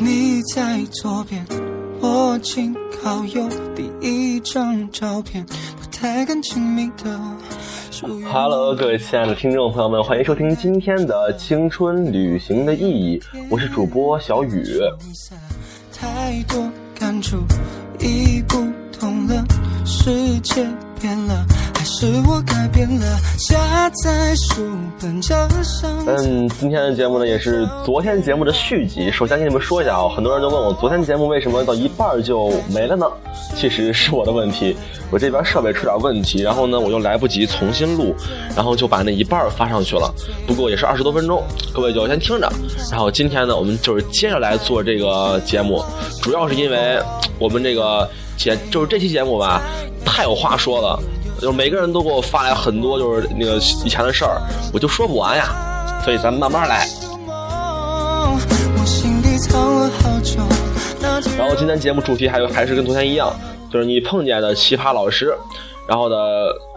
你在左边，我紧靠右，第一张照片不太敢亲密的。属于 Hello，各位亲爱的听众朋友们，欢迎收听今天的《青春旅行的意义》，我是主播小雨。太多感触，已不同了，世界变了，还是我改变了？夹在书本这上。嗯，今天的节目呢，也是昨天节目的续集。首先跟你们说一下啊，很多人都问我，昨天节目为什么到一半就没了呢？其实是我的问题，我这边设备出点问题，然后呢，我又来不及重新录，然后就把那一半发上去了。不过也是二十多分钟，各位就先听着。然后今天呢，我们就是接着来做这个节目，主要是因为我们这个节就是这期节目吧，太有话说了。就是每个人都给我发来很多就是那个以前的事儿，我就说不完呀，所以咱们慢慢来。然后今天节目主题还有还是跟昨天一样，就是你碰见的奇葩老师，然后呢，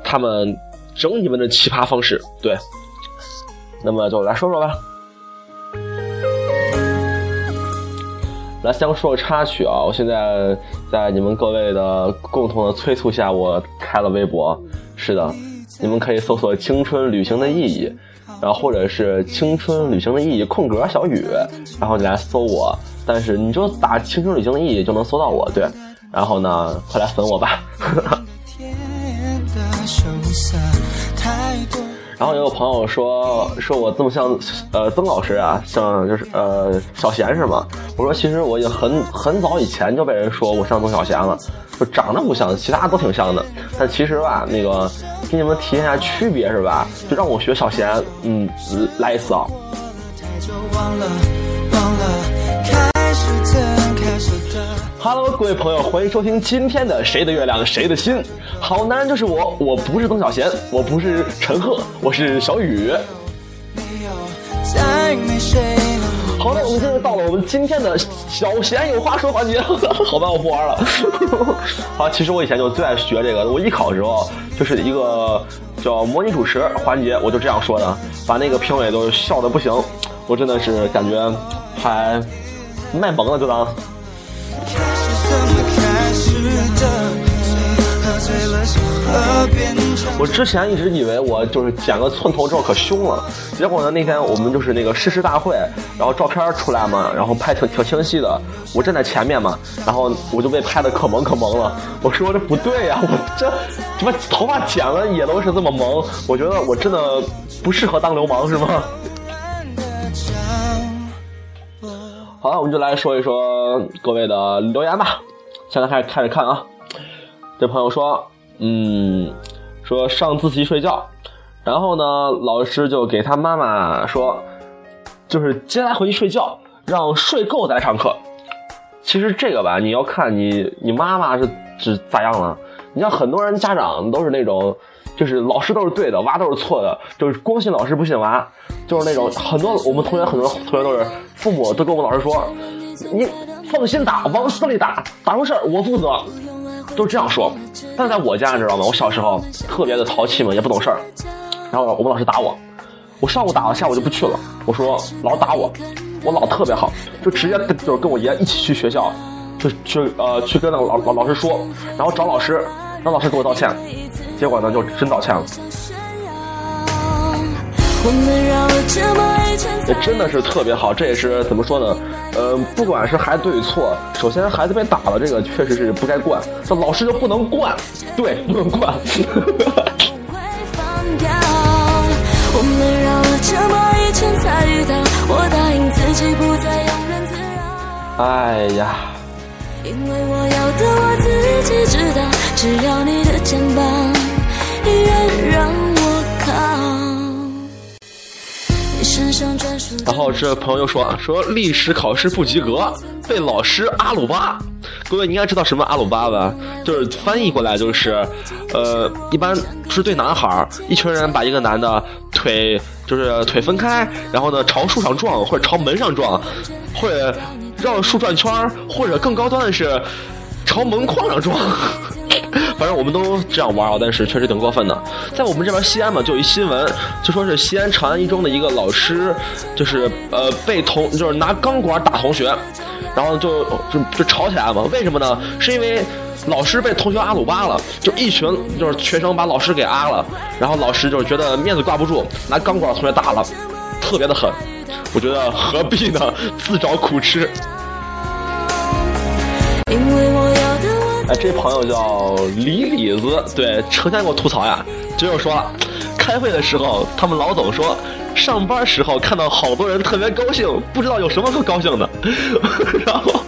他们整你们的奇葩方式，对。那么就来说说吧。来，先说个插曲啊！我现在在你们各位的共同的催促下，我开了微博。是的，你们可以搜索“青春旅行的意义”，然后或者是“青春旅行的意义”空格小雨，然后你来搜我。但是你就打“青春旅行的意义”就能搜到我，对。然后呢，快来粉我吧。天的羞涩太多。然后也有朋友说说我这么像呃曾老师啊，像就是呃小贤是吗？我说其实我已经很很早以前就被人说我像曾小贤了，就长得不像，其他都挺像的。但其实吧，那个给你们体现一下区别是吧？就让我学小贤，嗯，来一次啊。太久忘了忘了开始的开始的。Hello，各位朋友，欢迎收听今天的《谁的月亮谁的心》。好男人就是我，我不是曾小贤，我不是陈赫，我是小雨。没有再没谁能好嘞，我们现在到了我们今天的小贤有话说环节。好吧，我不玩了。好，其实我以前就最爱学这个，我艺考的时候就是一个叫模拟主持环节，我就这样说的，把那个评委都笑的不行，我真的是感觉还卖萌了，就当。我之前一直以为我就是剪个寸头之后可凶了，结果呢那天我们就是那个誓师大会，然后照片出来嘛，然后拍挺挺清晰的，我站在前面嘛，然后我就被拍的可萌可萌了。我说这不对呀、我这怎么头发剪了也都是这么萌？我觉得我真的不适合当流氓是吗？好了，我们就来说一说各位的留言吧。现在开始开始看啊，这朋友说，嗯，说上自习睡觉，然后呢，老师就给他妈妈说，就是接他回去睡觉，让睡够再上课。其实这个吧，你要看你你妈妈是是咋样了。你像很多人家长都是那种，就是老师都是对的，娃都是错的，就是光信老师不信娃，就是那种很多我们同学很多同学都是父母都跟我们老师说，你放心打，往死里打，打出事我负责，都是这样说。但在我家你知道吗？我小时候特别的淘气嘛，也不懂事儿，然后我们老师打我，我上午打了，下午就不去了。我说老打我，我老特别好，就直接就是跟我爷一起去学校，就去呃去跟那个老老老师说，然后找老师，让老师给我道歉。结果呢，就真道歉，了这么一圈也真的是特别好。这也是怎么说呢？呃，不管是孩子对与错，首先孩子被打了，这个确实是不该惯，那老师就不能惯，对，不能惯。哎呀。因为我要的我自己知然后这朋友又说啊说历史考试不及格，被老师阿鲁巴。各位，你应该知道什么阿鲁巴吧？就是翻译过来就是，呃，一般是对男孩，一群人把一个男的腿就是腿分开，然后呢朝树上撞，或者朝门上撞，或者绕树转圈，或者更高端的是朝门框上撞。反正我们都这样玩啊，但是确实挺过分的。在我们这边西安嘛，就有一新闻，就说是西安长安一中的一个老师，就是呃被同就是拿钢管打同学，然后就就就吵起来嘛。为什么呢？是因为老师被同学阿鲁巴了，就一群就是学生把老师给阿了，然后老师就是觉得面子挂不住，拿钢管同学打了，特别的狠。我觉得何必呢？自找苦吃。因为这朋友叫李李子，对，成天给我吐槽呀。就又说了，开会的时候，他们老总说，上班时候看到好多人特别高兴，不知道有什么可高兴的。然后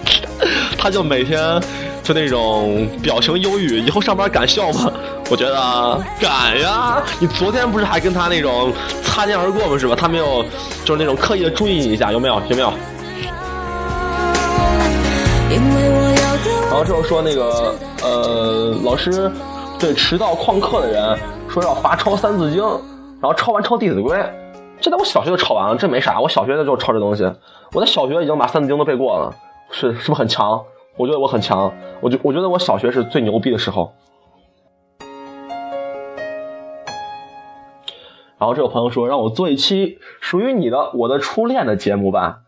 他就每天就那种表情忧郁，以后上班敢笑吗？我觉得敢呀！你昨天不是还跟他那种擦肩而过吗？是吧？他没有，就是那种刻意的注意你一下，有没有？有没有？然后之后说那个呃，老师对迟到旷课的人说要罚抄《三字经》，然后抄完抄《弟子规》，这在我小学就抄完了，这没啥，我小学的就抄这东西，我在小学已经把《三字经》都背过了，是是不是很强？我觉得我很强，我就我觉得我小学是最牛逼的时候。然后这个朋友说让我做一期属于你的我的初恋的节目吧。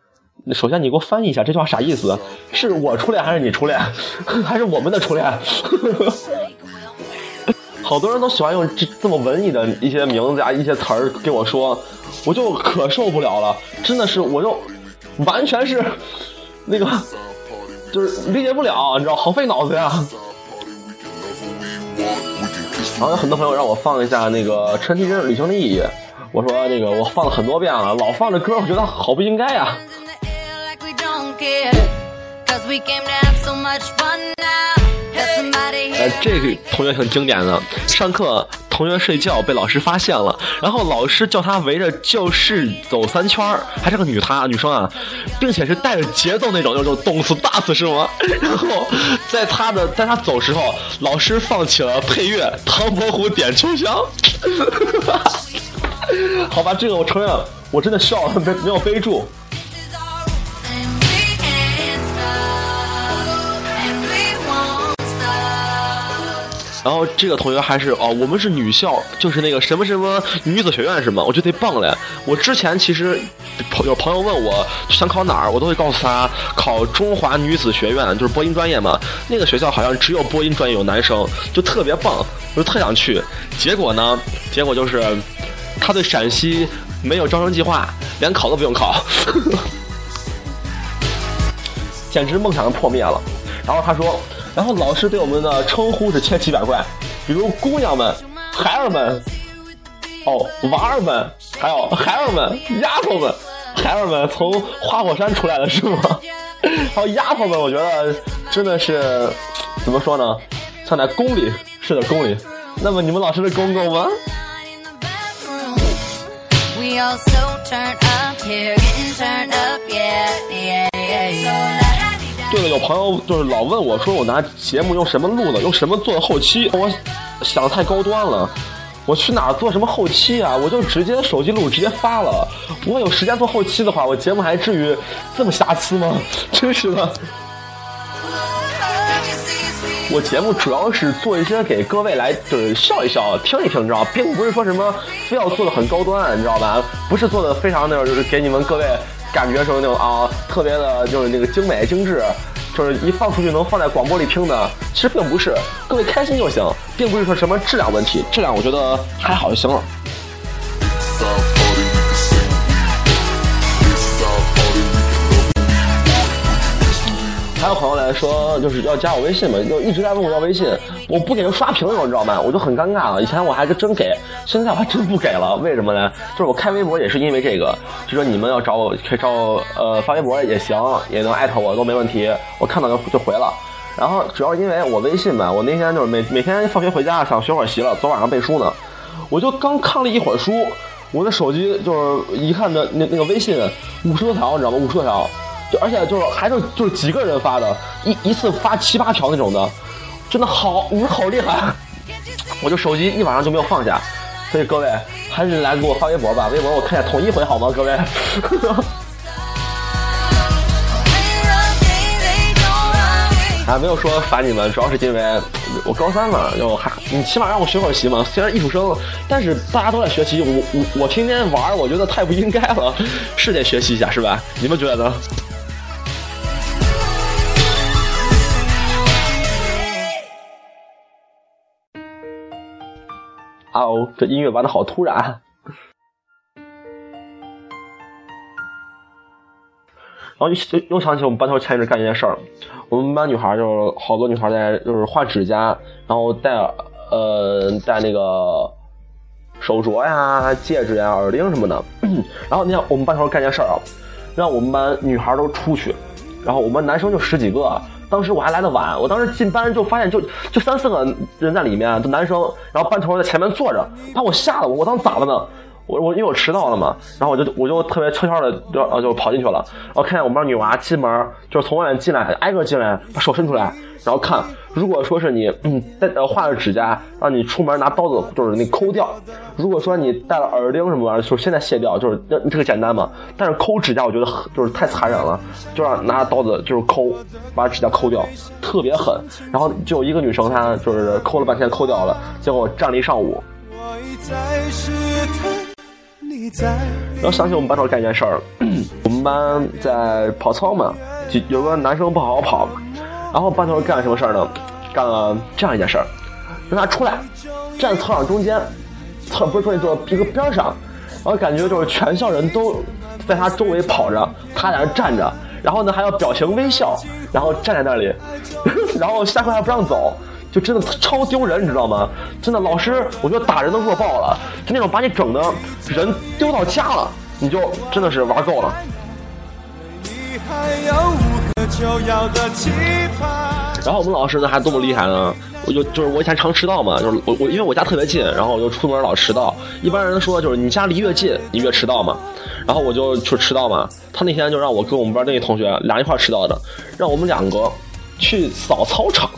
首先你给我翻译一下这句话啥意思？是我初恋还是你初恋，还是我们的初恋？好多人都喜欢用这这么文艺的一些名字啊、一些词儿给我说，我就可受不了了。真的是，我就完全是那个，就是理解不了，你知道，好费脑子呀。然后有很多朋友让我放一下那个陈绮贞《旅行的意义》，我说那个我放了很多遍了，老放这歌，我觉得好不应该呀。呃 here?，这个同学很经典的，上课同学睡觉被老师发现了，然后老师叫他围着教室走三圈儿还是个女她女生啊，并且是带着节奏那种，就是动次打次是吗？然后在他的在他走时候，老师放起了配乐《唐伯虎点秋香》。好吧，这个我承认，我真的笑了，没没有背住。然后这个同学还是哦，我们是女校，就是那个什么什么女子学院是吗？我觉得棒嘞！我之前其实朋有朋友问我想考哪儿，我都会告诉他考中华女子学院，就是播音专业嘛。那个学校好像只有播音专业有男生，就特别棒，我就特想去。结果呢，结果就是他对陕西没有招生计划，连考都不用考。简直梦想破灭了。然后他说，然后老师对我们的称呼是千奇百怪，比如姑娘们、孩儿们，哦，娃儿们，还有孩儿们、丫头们，孩儿们从花果山出来的是吗？还有丫头们，我觉得真的是怎么说呢，像在宫里，是的宫里。那么你们老师的公公吗？we're all so turned up here. Getting turned up, yeah, yeah. 对了，有朋友就是老问我说我拿节目用什么录的，用什么做的后期？我想太高端了，我去哪做什么后期啊？我就直接手机录，直接发了。我有时间做后期的话，我节目还至于这么瑕疵吗？真是的。我节目主要是做一些给各位来就是笑一笑、听一听，你知道，并不是说什么非要做的很高端，你知道吧？不是做的非常那种，就是给你们各位感觉说那种啊特别的，就是那个精美精致，就是一放出去能放在广播里听的。其实并不是，各位开心就行，并不是说什么质量问题，质量我觉得还好就行了。还有朋友来说，就是要加我微信嘛，就一直在问我要微信，我不给人刷屏了，你知道吗？我就很尴尬了。以前我还真给，现在我还真不给了。为什么呢？就是我开微博也是因为这个，就说你们要找我，可以找我，呃，发微博也行，也能艾特我都没问题，我看到就就回了。然后主要因为我微信吧，我那天就是每每天放学回家想学会儿习了，昨晚上背书呢，我就刚看了一会儿书，我的手机就是一看的那那个微信五十多条，你知道吗？五十多条。就而且就是还是就是几个人发的，一一次发七八条那种的，真的好，你好厉害！我就手机一晚上就没有放下，所以各位还是来给我发微博吧，微博我看一下统一回好吗？各位。啊没有说烦你们，主要是因为我高三嘛，就还你起码让我学会习嘛。虽然艺术生，但是大家都在学习，我我我天天玩，我觉得太不应该了，是得学习一下是吧？你们觉得呢？啊哦，这音乐玩的好突然。然后又又想起我们班头前一阵干一件事儿，我们班女孩就是好多女孩在就是画指甲，然后戴呃戴那个手镯呀、戒指呀、耳钉什么的。然后你看我们班头干件事儿啊，让我们班女孩都出去，然后我们班男生就十几个。当时我还来的晚，我当时进班就发现就就三四个人在里面，就男生，然后班头在前面坐着，把我吓得我，我当咋了呢？我我因为我迟到了嘛，然后我就我就特别悄悄的就呃就跑进去了，然后看见我们班女娃进门，就是从外面进来，挨个进来，把手伸出来，然后看，如果说是你嗯带呃画着指甲，让你出门拿刀子就是那抠掉，如果说你戴了耳钉什么玩意儿，就是现在卸掉，就是这个简单嘛，但是抠指甲我觉得就是太残忍了，就让拿刀子就是抠，把指甲抠掉，特别狠，然后就一个女生她就是抠了半天抠掉了，结果站了一上午。然后想起我们班长干一件事儿，我们班在跑操嘛，就有个男生不好好跑，然后班头干了什么事儿呢？干了这样一件事儿，让他出来，站操场中间，操不是说那个一个边上，然后感觉就是全校人都在他周围跑着，他在那站着，然后呢还要表情微笑，然后站在那里，然后下课还不让走。就真的超丢人，你知道吗？真的，老师，我觉得打人都弱爆了，就那种把你整的人丢到家了，你就真的是玩够了。你还有无可救药的期盼。然后我们老师呢还多么厉害呢？我就就是我以前常迟到嘛，就是我我因为我家特别近，然后我就出门老迟到。一般人说就是你家离越近，你越迟到嘛。然后我就去迟到嘛。他那天就让我跟我们班那个同学俩一块迟到的，让我们两个去扫操场，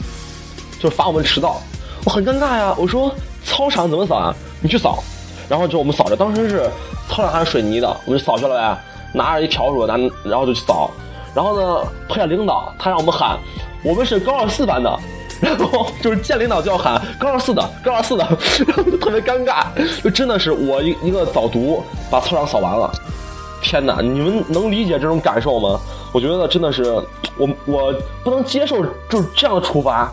就是罚我们迟到。我很尴尬呀，我说操场怎么扫啊？你去扫。然后就我们扫着，当时是操场还是水泥的，我们就扫去了呗，拿着一笤帚，拿然后就去扫。然后呢，碰见领导，他让我们喊，我们是高二四班的，然后就是见领导就要喊高二四的，高二四的，然后就特别尴尬，就真的是我一一个早读把操场扫完了。天哪，你们能理解这种感受吗？我觉得真的是我我不能接受就是这样的处罚。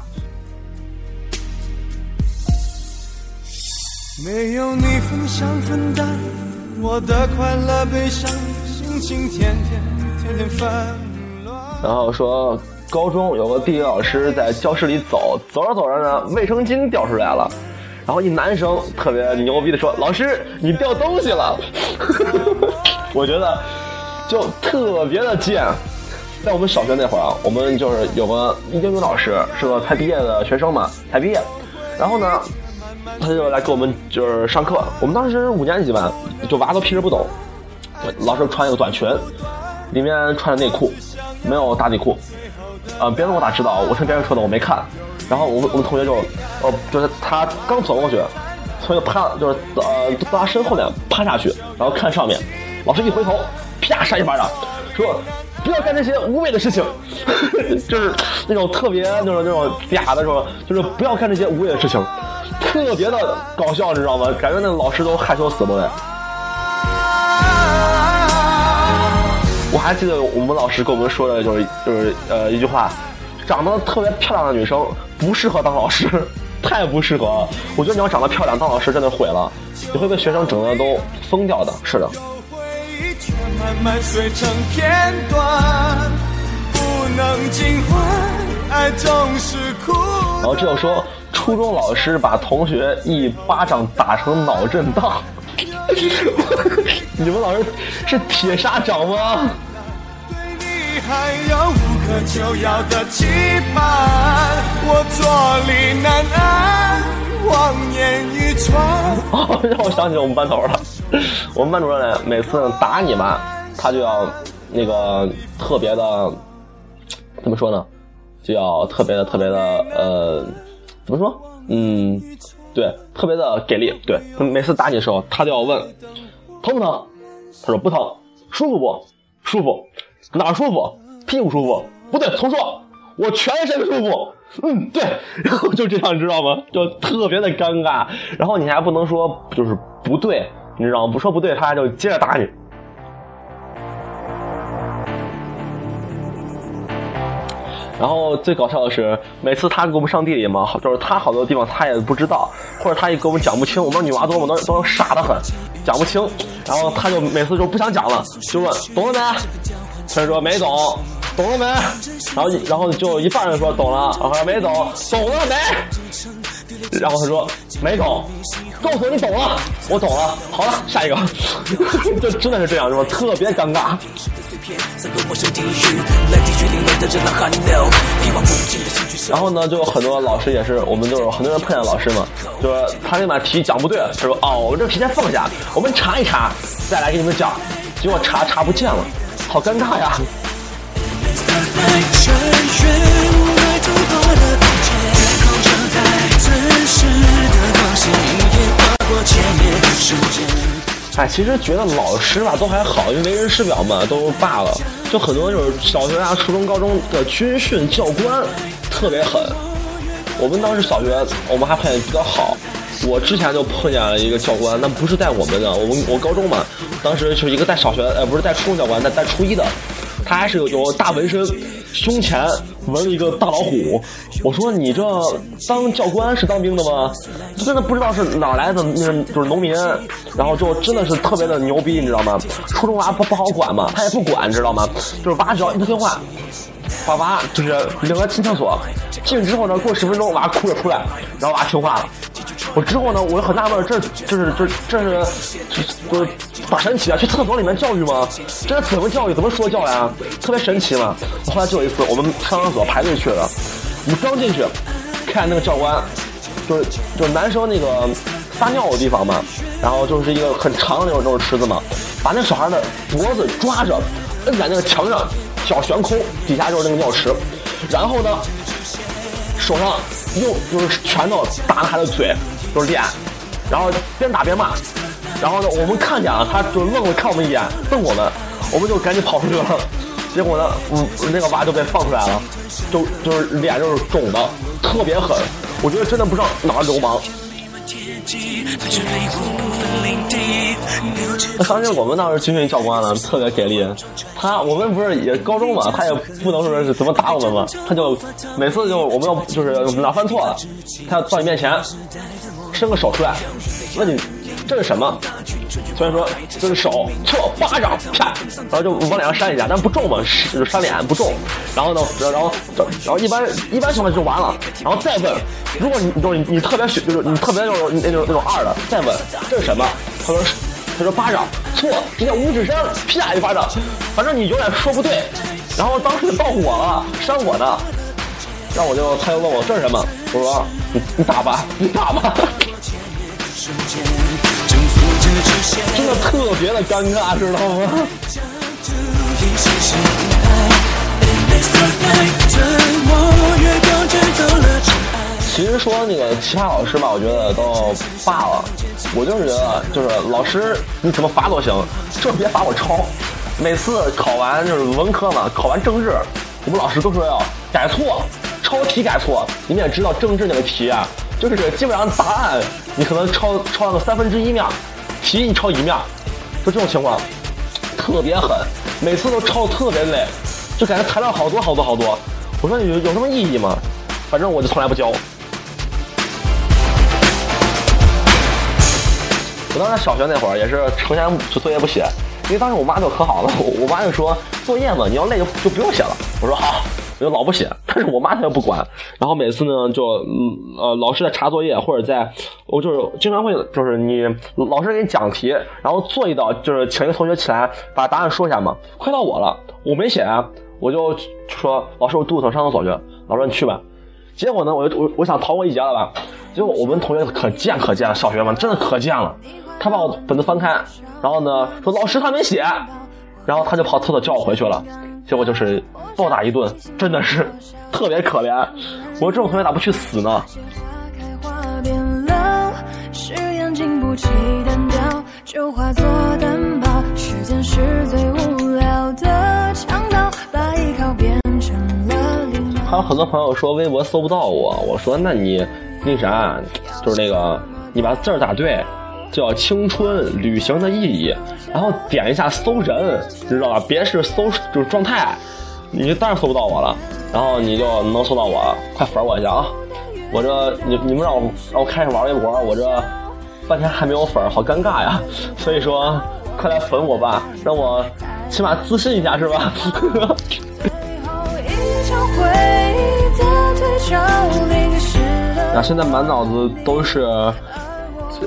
没有你分享分担我的快乐悲伤，心情天天天天纷乱。然后说高中有个地理老师在教室里走，走着走着呢，卫生巾掉出来了。然后一男生特别牛逼的说：“老师，你掉东西了。”我觉得就特别的贱。在我们小学那会儿啊，我们就是有个英语老师，是个才毕业的学生嘛，才毕业。然后呢，他就来给我们就是上课。我们当时五年级吧，就娃都平时不懂。老师穿一个短裙，里面穿着内裤，没有打底裤。呃，别人我哪知道？我听别人说的，我没看。然后我们我们同学就，呃，就是他刚走过去，从一个趴，就是呃到他身后面趴下去，然后看上面。老师一回头，啪扇一巴掌，说不要干这些无谓的事情，就是那种特别那种那种嗲的说，就是不要干这些无谓的事情，特别的搞笑，你知道吗？感觉那个老师都害羞死了。我还记得我们老师跟我们说的就是就是呃一句话，长得特别漂亮的女生不适合当老师，太不适合了。我觉得你要长得漂亮当老师真的毁了，你会被学生整的都疯掉的。是的。回忆却慢慢碎成片段，不能尽欢，爱总是苦然后这就说初中老师把同学一巴掌打成脑震荡。你们老师是铁砂掌吗？对你还有无可救药的期盼，我坐立难安，望眼欲穿。哦，让我想起我们班头了。我们班主任呢，每次打你嘛，他就要那个特别的，怎么说呢？就要特别的、特别的，呃，怎么说？嗯，对，特别的给力。对，每次打你的时候，他都要问疼不疼？他说不疼。舒服不？舒服。哪舒服？屁股舒服？不对，重说。我全身舒服。嗯，对，然后就这样，你知道吗？就特别的尴尬。然后你还不能说就是不对，你知道吗？不说不对，他就接着打你。然后最搞笑的是，每次他给我们上地理嘛，就是他好多地方他也不知道，或者他也给我们讲不清。我们女娃多嘛，都都傻得很，讲不清。然后他就每次就不想讲了，就问懂了没？他说没懂，懂了没？然后然后就一半人说懂了，然后说没懂，懂了没？然后他说没懂，告诉我你懂了，我懂了。好了，下一个，就真的是这样，是吧？特别尴尬。然后呢，就有很多老师也是，我们就是很多人碰见老师嘛，就是他那把题讲不对，他说哦，我们这题先放下，我们查一查，再来给你们讲。结果查查不见了，好尴尬呀。哎，其实觉得老师吧都还好，因为为人师表嘛都罢了。就很多就是小学啊、初中、高中的军训教官特别狠。我们当时小学，我们还碰见比较好。我之前就碰见了一个教官，那不是带我们的，我们我高中嘛，当时是一个带小学，呃，不是带初中教官，带带初一的。他还是有有大纹身，胸前纹了一个大老虎。我说你这当教官是当兵的吗？真的不知道是哪来的，那就是农民，然后就真的是特别的牛逼，你知道吗？初中娃不不好管嘛，他也不管，你知道吗？就是娃只要一不听话，把娃就是领他进厕所，进去之后呢，过十分钟娃哭着出来，然后娃听话了。我之后呢，我就很纳闷，这这是这这是这多神奇啊！去厕所里面教育吗？这怎么教育？怎么说教呀？特别神奇嘛！后来就有一次，我们上厕所排队去了，你刚进去，看那个教官，就是就是男生那个撒尿的地方嘛，然后就是一个很长的那种那种池子嘛，把那小孩的脖子抓着，摁在那个墙上，脚悬空，底下就是那个尿池，然后呢，手上用就是拳头打着他的嘴。就是练，然后边打边骂，然后呢，我们看见了，他就愣了看我们一眼，瞪我们，我们就赶紧跑出去了。结果呢，嗯，那个娃就被放出来了，就就是脸就是肿的，特别狠。我觉得真的不知道哪流氓。那当时我们当时军训教官呢，特别给力。他我们不是也高中嘛，他也不能说是怎么打我们嘛，他就每次就我们要就是哪犯错了，他要到你面前。伸个手出来，问你这是什么？虽然说这是手，错巴掌，啪，然后就往脸上扇一下，但不重嘛，扇脸不重。然后呢，然后然后一般一般情况就完了。然后再问，如果你就是你特别就是你特别就是那种那种二的，再问这是什么？他说他说巴掌，错，这叫五指山，啪一巴掌。反正你永远说不对。然后当时就到我了，扇我呢。然后我就他又问我这是什么？我说你你打吧，你打吧。真的特别的尴尬，知道吗？其实说那个其他老师吧，我觉得都罢了。我就是觉得，就是老师你怎么罚都行，就别罚我抄。每次考完就是文科嘛，考完政治，我们老师都说要改错，抄题改错。你们也知道政治那个题啊。就是基本上答案你可能抄抄了个三分之一面，题你抄一面，就这种情况，特别狠，每次都抄特别累，就感觉材料好多好多好多。我说有有什么意义吗？反正我就从来不交。我当时小学那会儿也是成天就作业不写，因为当时我妈就可好了，我妈就说作业嘛你要累就就不用写了。我说好。就老不写，但是我妈她又不管，然后每次呢就呃老师在查作业或者在我就是经常会就是你老师给你讲题，然后做一道就是请一个同学起来把答案说一下嘛，快到我了，我没写啊，我就说老师我肚子疼上厕所去，老师你去吧，结果呢我就我我想逃过一劫了吧，结果我们同学可贱可贱了，小学嘛真的可贱了，他把我本子翻开，然后呢说老师他没写，然后他就跑厕所叫我回去了。结果就是暴打一顿，真的是特别可怜。我说这种同学咋不去死呢？还有很多朋友说微博搜不到我，我说那你那啥，就是那个你把字儿打对，叫青春旅行的意义，然后点一下搜人，知道吧？别是搜就是状态，你当然搜不到我了，然后你就能搜到我了，快粉我一下啊！我这你你们让我让我开始玩微博，我这半天还没有粉，好尴尬呀！所以说，快来粉我吧，让我起码自信一下是吧？一场回忆的退潮，淋湿了啊，现在满脑子都是，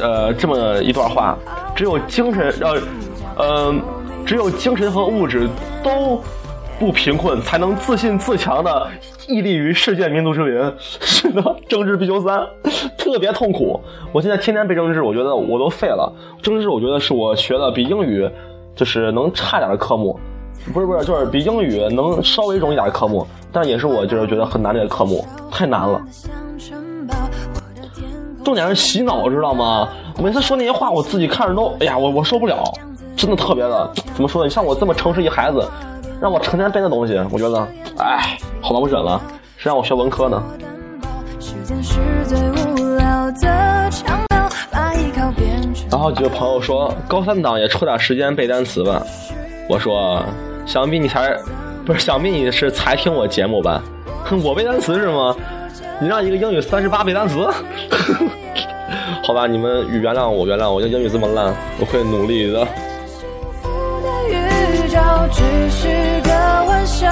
呃，这么一段话：只有精神，呃，嗯、只有精神和物质都不贫困，才能自信自强的屹立于世界民族之林。是的，政治必修三，特别痛苦。我现在天天背政治，我觉得我都废了。政治，我觉得是我学的比英语就是能差点的科目。不是不是，就是比英语能稍微容易点的科目，但也是我就是觉得很难的一个科目，太难了。重点是洗脑，知道吗？每次说那些话，我自己看着都，哎呀，我我受不了，真的特别的，怎么说呢？你像我这么诚实一孩子，让我成天背那东西，我觉得，哎，好吧，我忍了。谁让我学文科呢？然后几个朋友说，高三党也抽点时间背单词吧。我说，想必你才，不是，想必你是才听我节目吧？哼，我背单词是吗？你让一个英语三十八背单词？好吧，你们原谅我，原谅我，就英语这么烂，我会努力的。幸福的预兆，只是个玩笑，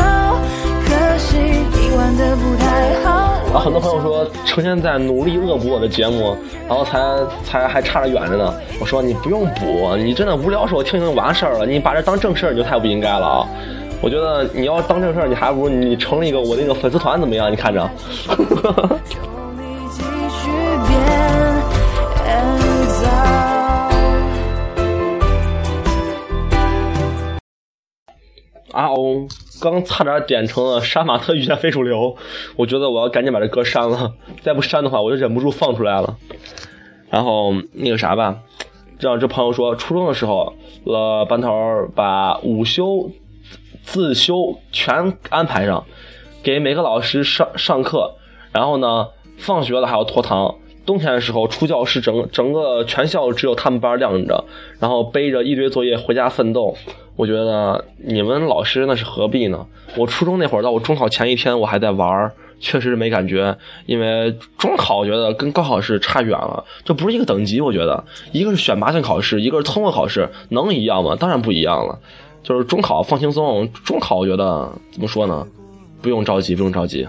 可惜你玩的不太好。然后很多朋友说，成天在努力恶补我的节目，然后才才还差着远着呢。我说你不用补，你真的无聊时候听听完事儿了。你把这当正事儿，你就太不应该了啊！我觉得你要当正事儿，你还不如你成立一个我那个粉丝团怎么样？你看着。啊哦，刚差点点成了杀马特遇见非主流，我觉得我要赶紧把这歌删了，再不删的话我就忍不住放出来了。然后那个啥吧，让这朋友说，初中的时候，呃，班头把午休、自修全安排上，给每个老师上上课，然后呢，放学了还要拖堂。冬天的时候出教室整整个全校只有他们班亮着，然后背着一堆作业回家奋斗。我觉得你们老师那是何必呢？我初中那会儿到我中考前一天我还在玩儿，确实是没感觉，因为中考我觉得跟高考试差远了，这不是一个等级。我觉得一个是选拔性考试，一个是通过考试，能一样吗？当然不一样了。就是中考放轻松，中考我觉得怎么说呢？不用着急，不用着急。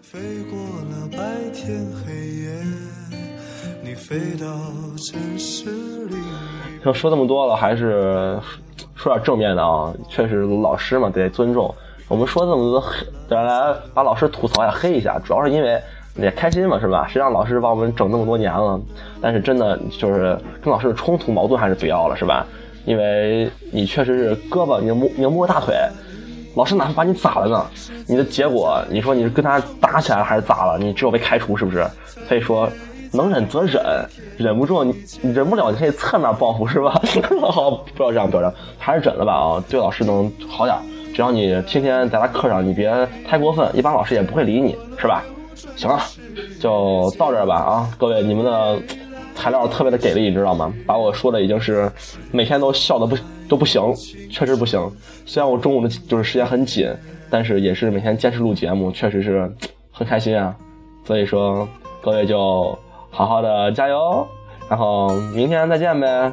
飞过了白天黑夜，你飞到城市里。要说这么多了，还是说点正面的啊。确实，老师嘛得尊重。我们说这么多，再来把老师吐槽一下、黑一下，主要是因为也开心嘛，是吧？谁让老师把我们整那么多年了？但是真的就是跟老师的冲突矛盾还是不要了，是吧？因为你确实是胳膊，你摸你摸个大腿，老师哪怕把你咋了呢？你的结果，你说你是跟他打起来了还是咋了？你只有被开除，是不是？所以说。能忍则忍，忍不住你忍不了，你可以侧面报复是吧？好，不要这样，不要这样，还是忍了吧啊！对老师能好点，只要你天天在他课上，你别太过分，一般老师也不会理你，是吧？行了，就到这儿吧啊！各位，你们的材料特别的给力，你知道吗？把我说的已经是每天都笑的不都不行，确实不行。虽然我中午的就是时间很紧，但是也是每天坚持录节目，确实是很开心啊。所以说，各位就。好好的加油，然后明天再见呗。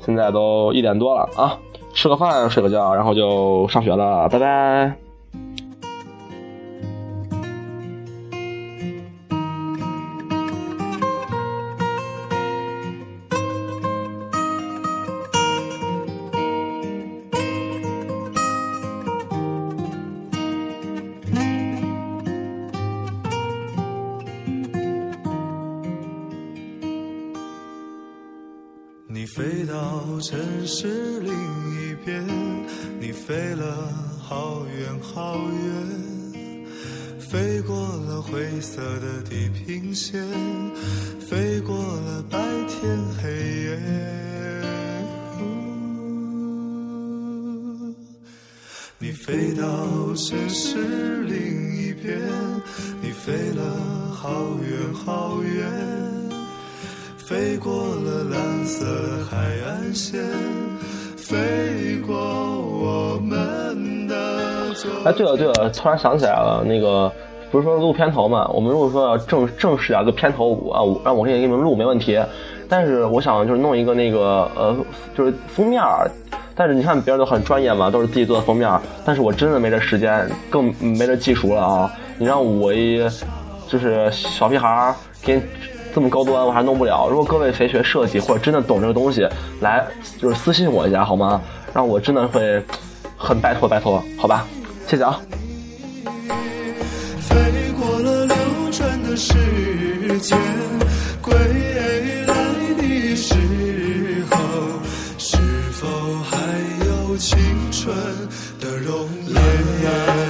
现在都一点多了啊，吃个饭睡个觉，然后就上学了，拜拜。飞到城市另一边，你飞了好远好远，飞过了灰色的地平线，飞过了白天黑夜。你飞到城市另一边，你飞了好远好远，飞过了蓝色海岸线，飞过我们的昨哎，对了对了，突然想起来了，那个不是说录片头嘛？我们如果说要正正式啊，个片头啊，我让我给你们录没问题。但是我想就是弄一个那个呃，就是封面儿。但是你看别人都很专业嘛，都是自己做的封面儿。但是我真的没这时间，更没这技术了啊！你让我一就是小屁孩儿给你这么高端，我还弄不了。如果各位谁学设计或者真的懂这个东西，来就是私信我一下好吗？让我真的会很拜托拜托，好吧？谢谢啊。飞过了流转的时间，归来的时候，是否还有青春的容颜？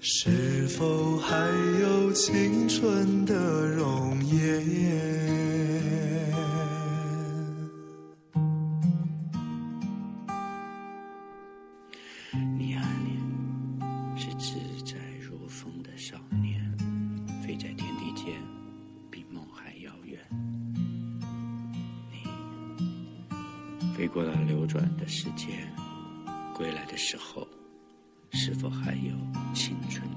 是否还有青春的容颜？你啊你，是自在如风的少年，飞在天地间，比梦还遥远。你飞过了流转的时间，归来的时候，是否还有青春？